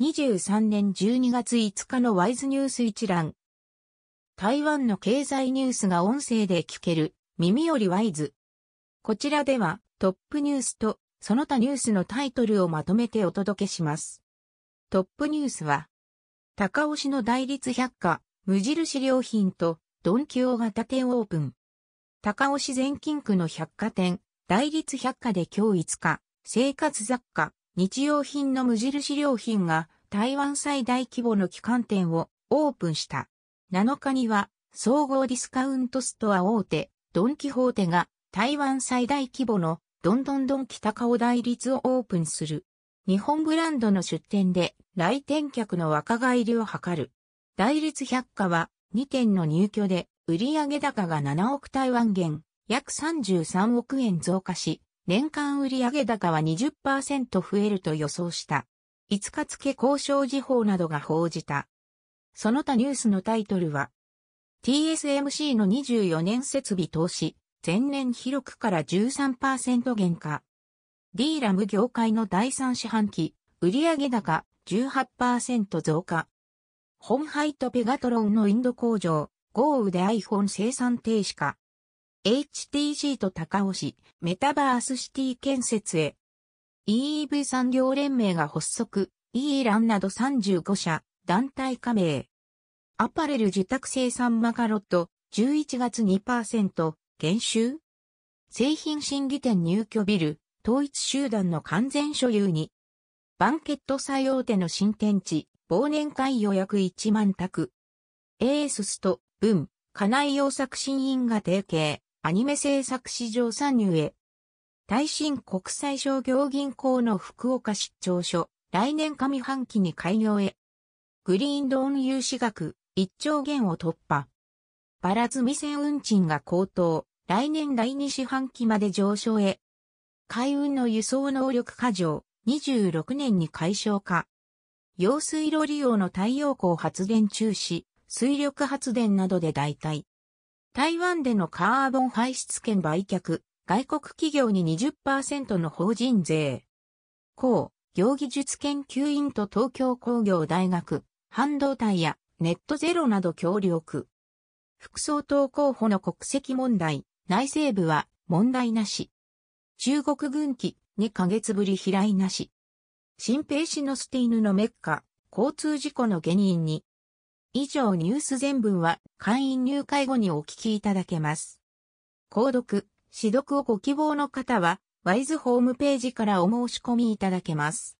2023年12月5日のワイズニュース一覧。台湾の経済ニュースが音声で聞ける耳よりワイズ。こちらではトップニュースとその他ニュースのタイトルをまとめてお届けします。トップニュースは、高尾市の大立百貨、無印良品とドンキ大型店オープン。高尾市全近区の百貨店、大立百貨で今日5日、生活雑貨、日用品の無印良品が台湾最大規模の旗艦店をオープンした。7日には総合ディスカウントストア大手、ドンキホーテが台湾最大規模のドンドンドン北顔大立をオープンする。日本ブランドの出店で来店客の若返りを図る。大立百貨は2店の入居で売上高が7億台湾元、約33億円増加し、年間売上高は20%増えると予想した。5日付交渉時報などが報じた。その他ニュースのタイトルは、TSMC の24年設備投資、前年広くから13%減価。D ラム業界の第3四半期、売上高18%増加。ホンハイトペガトロンのインド工場、豪雨で iPhone 生産停止か。HTC と高尾市、メタバースシティ建設へ。EEV 産業連盟が発足、イーランなど35社、団体加盟。アパレル受託生産マカロット、11月2%、減収製品審議店入居ビル、統一集団の完全所有に。バンケット最大手の新天地、忘年会予約1万択。エーススと、文、家内洋作新員が提携。アニメ制作市場参入へ。大新国際商業銀行の福岡出張所、来年上半期に開業へ。グリーンドーン融資額、1兆元を突破。バラ積み線運賃が高騰、来年第2四半期まで上昇へ。海運の輸送能力過剰、26年に解消化。用水路利用の太陽光発電中止、水力発電などで代替。台湾でのカーボン排出権売却、外国企業に20%の法人税。工、業技術研究院と東京工業大学、半導体やネットゼロなど協力。副総統候補の国籍問題、内政部は問題なし。中国軍機2ヶ月ぶり飛来なし。新兵士のスティーヌのメッカ、交通事故の原因に。以上ニュース全文は会員入会後にお聞きいただけます。購読、指読をご希望の方は、ワイズホームページからお申し込みいただけます。